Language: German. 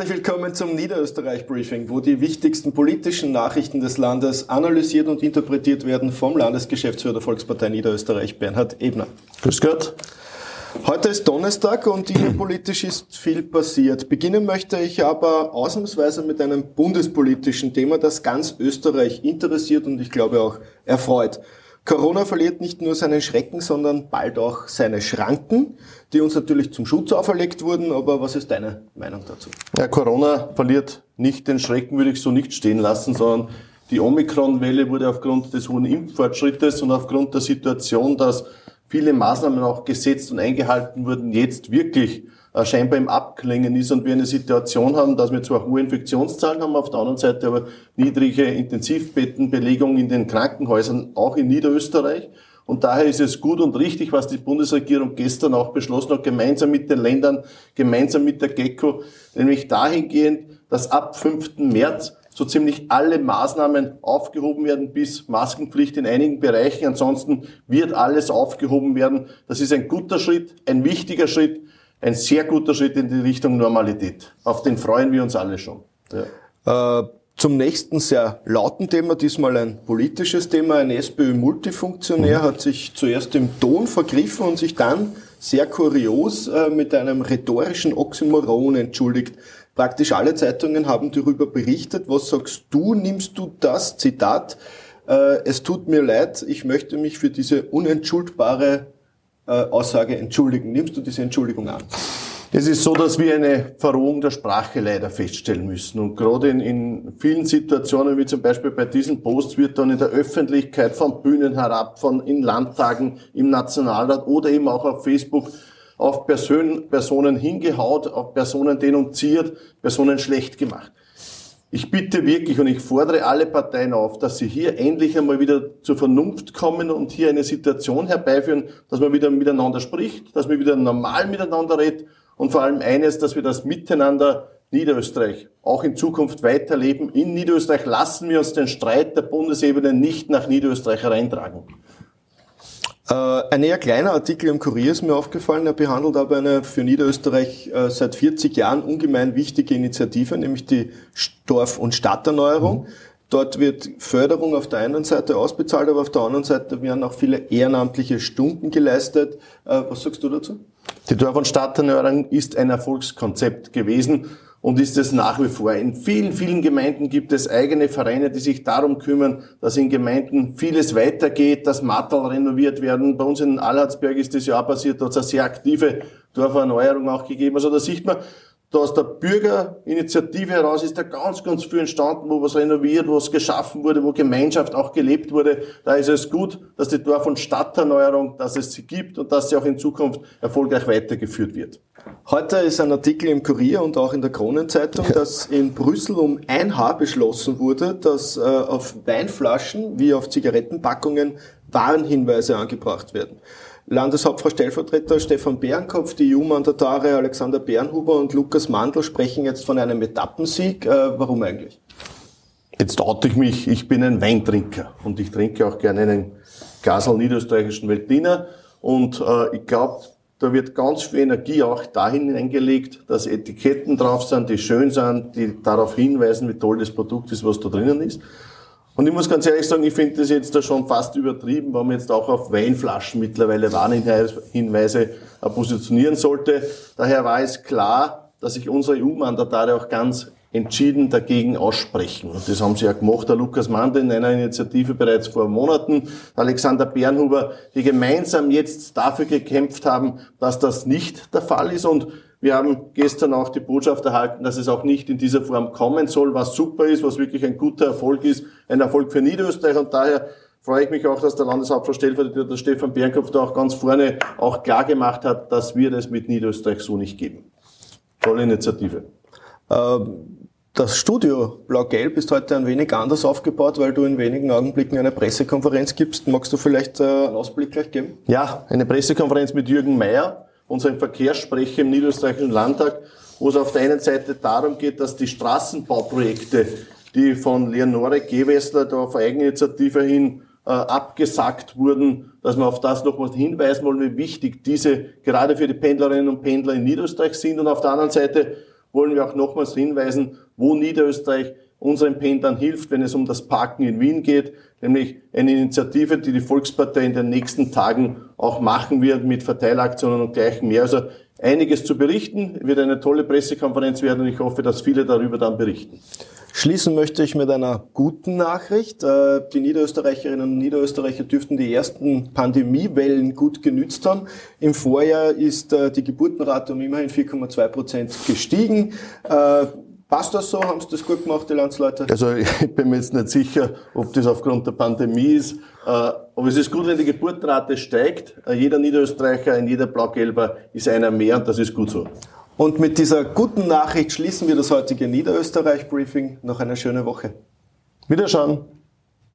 Herzlich willkommen zum Niederösterreich-Briefing, wo die wichtigsten politischen Nachrichten des Landes analysiert und interpretiert werden vom Landesgeschäftsführer der Volkspartei Niederösterreich, Bernhard Ebner. Grüß Gott. Heute ist Donnerstag und innenpolitisch ist viel passiert. Beginnen möchte ich aber ausnahmsweise mit einem bundespolitischen Thema, das ganz Österreich interessiert und ich glaube auch erfreut. Corona verliert nicht nur seinen Schrecken, sondern bald auch seine Schranken, die uns natürlich zum Schutz auferlegt wurden. Aber was ist deine Meinung dazu? Ja, Corona verliert nicht den Schrecken, würde ich so nicht stehen lassen, sondern die Omikron-Welle wurde aufgrund des hohen Impffortschrittes und aufgrund der Situation, dass viele Maßnahmen auch gesetzt und eingehalten wurden, jetzt wirklich scheinbar im Abklingen ist und wir eine Situation haben, dass wir zwar hohe Infektionszahlen haben, auf der anderen Seite aber niedrige Intensivbettenbelegung in den Krankenhäusern, auch in Niederösterreich. Und daher ist es gut und richtig, was die Bundesregierung gestern auch beschlossen hat, gemeinsam mit den Ländern, gemeinsam mit der GECO, nämlich dahingehend, dass ab 5. März so ziemlich alle Maßnahmen aufgehoben werden, bis Maskenpflicht in einigen Bereichen. Ansonsten wird alles aufgehoben werden. Das ist ein guter Schritt, ein wichtiger Schritt ein sehr guter Schritt in die Richtung Normalität. Auf den freuen wir uns alle schon. Ja. Äh, zum nächsten sehr lauten Thema, diesmal ein politisches Thema. Ein SPÖ-Multifunktionär mhm. hat sich zuerst im Ton vergriffen und sich dann sehr kurios äh, mit einem rhetorischen Oxymoron entschuldigt. Praktisch alle Zeitungen haben darüber berichtet. Was sagst du? Nimmst du das Zitat? Äh, es tut mir leid, ich möchte mich für diese unentschuldbare Aussage entschuldigen. Nimmst du diese Entschuldigung an? Es ist so, dass wir eine Verrohung der Sprache leider feststellen müssen. Und gerade in, in, vielen Situationen, wie zum Beispiel bei diesen Posts, wird dann in der Öffentlichkeit von Bühnen herab, von in Landtagen, im Nationalrat oder eben auch auf Facebook auf Person, Personen hingehaut, auf Personen denunziert, Personen schlecht gemacht. Ich bitte wirklich und ich fordere alle Parteien auf, dass sie hier endlich einmal wieder zur Vernunft kommen und hier eine Situation herbeiführen, dass man wieder miteinander spricht, dass man wieder normal miteinander redet und vor allem eines, dass wir das Miteinander Niederösterreich auch in Zukunft weiterleben. In Niederösterreich lassen wir uns den Streit der Bundesebene nicht nach Niederösterreich hereintragen. Äh, ein eher kleiner Artikel im Kurier ist mir aufgefallen. Er behandelt aber eine für Niederösterreich äh, seit 40 Jahren ungemein wichtige Initiative, nämlich die Dorf- und Stadterneuerung. Mhm. Dort wird Förderung auf der einen Seite ausbezahlt, aber auf der anderen Seite werden auch viele ehrenamtliche Stunden geleistet. Äh, was sagst du dazu? Die Dorf- und Stadterneuerung ist ein Erfolgskonzept gewesen und ist es nach wie vor. In vielen, vielen Gemeinden gibt es eigene Vereine, die sich darum kümmern, dass in Gemeinden vieles weitergeht, dass Mattel renoviert werden. Bei uns in Allhardsberg ist das ja auch passiert, da hat es eine sehr aktive Dorferneuerung auch gegeben. Also da sieht man, da aus der Bürgerinitiative heraus ist da ganz, ganz viel entstanden, wo was renoviert, wo was geschaffen wurde, wo Gemeinschaft auch gelebt wurde. Da ist es gut, dass die Dorf- und Stadterneuerung, dass es sie gibt und dass sie auch in Zukunft erfolgreich weitergeführt wird. Heute ist ein Artikel im Kurier und auch in der Kronenzeitung, dass in Brüssel um ein Haar beschlossen wurde, dass äh, auf Weinflaschen wie auf Zigarettenpackungen Warnhinweise angebracht werden. Landeshauptfrau Stellvertreter Stefan Bärenkopf, die EU-Mandatare Alexander Bernhuber und Lukas Mandl sprechen jetzt von einem Etappensieg. Äh, warum eigentlich? Jetzt oute ich mich, ich bin ein Weintrinker und ich trinke auch gerne einen Gasel niederösterreichischen Weltliner und äh, ich glaube, da wird ganz viel Energie auch dahin hineingelegt, dass Etiketten drauf sind, die schön sind, die darauf hinweisen, wie toll das Produkt ist, was da drinnen ist. Und ich muss ganz ehrlich sagen, ich finde das jetzt da schon fast übertrieben, weil man jetzt auch auf Weinflaschen mittlerweile Warnhinweise positionieren sollte. Daher war es klar, dass sich unsere EU-Mandatare auch ganz entschieden dagegen aussprechen. Und das haben sie ja gemacht, der Lukas Mandel in einer Initiative bereits vor Monaten, Alexander Bernhuber, die gemeinsam jetzt dafür gekämpft haben, dass das nicht der Fall ist. Und wir haben gestern auch die Botschaft erhalten, dass es auch nicht in dieser Form kommen soll, was super ist, was wirklich ein guter Erfolg ist, ein Erfolg für Niederösterreich und daher freue ich mich auch, dass der Landeshauptmann Stellvertreter Stefan Bernkopf da auch ganz vorne auch klar gemacht hat, dass wir das mit Niederösterreich so nicht geben. Tolle Initiative. Ähm, das Studio Blau-Gelb ist heute ein wenig anders aufgebaut, weil du in wenigen Augenblicken eine Pressekonferenz gibst. Magst du vielleicht äh, einen Ausblick gleich geben? Ja, eine Pressekonferenz mit Jürgen Mayer unseren Verkehrssprecher im Niederösterreichischen Landtag, wo es auf der einen Seite darum geht, dass die Straßenbauprojekte, die von Leonore Gewessler da auf Eigeninitiative hin äh, abgesagt wurden, dass wir auf das nochmal hinweisen wollen, wie wichtig diese gerade für die Pendlerinnen und Pendler in Niederösterreich sind. Und auf der anderen Seite wollen wir auch nochmals hinweisen, wo Niederösterreich unseren Pendlern hilft, wenn es um das Parken in Wien geht, nämlich eine Initiative, die die Volkspartei in den nächsten Tagen auch machen wird mit Verteilaktionen und gleichem mehr. Also einiges zu berichten, wird eine tolle Pressekonferenz werden und ich hoffe, dass viele darüber dann berichten. Schließen möchte ich mit einer guten Nachricht. Äh, die Niederösterreicherinnen und Niederösterreicher dürften die ersten Pandemiewellen gut genützt haben. Im Vorjahr ist äh, die Geburtenrate um immerhin 4,2 Prozent gestiegen. Passt das so? Haben Sie das gut gemacht, die Landsleute? Also ich bin mir jetzt nicht sicher, ob das aufgrund der Pandemie ist. Äh, aber es ist gut, wenn die Geburtenrate steigt. Äh, jeder Niederösterreicher, ein jeder Blau-Gelber ist einer mehr und das ist gut so. Und mit dieser guten Nachricht schließen wir das heutige Niederösterreich-Briefing. Noch eine schöne Woche. Wiederschauen.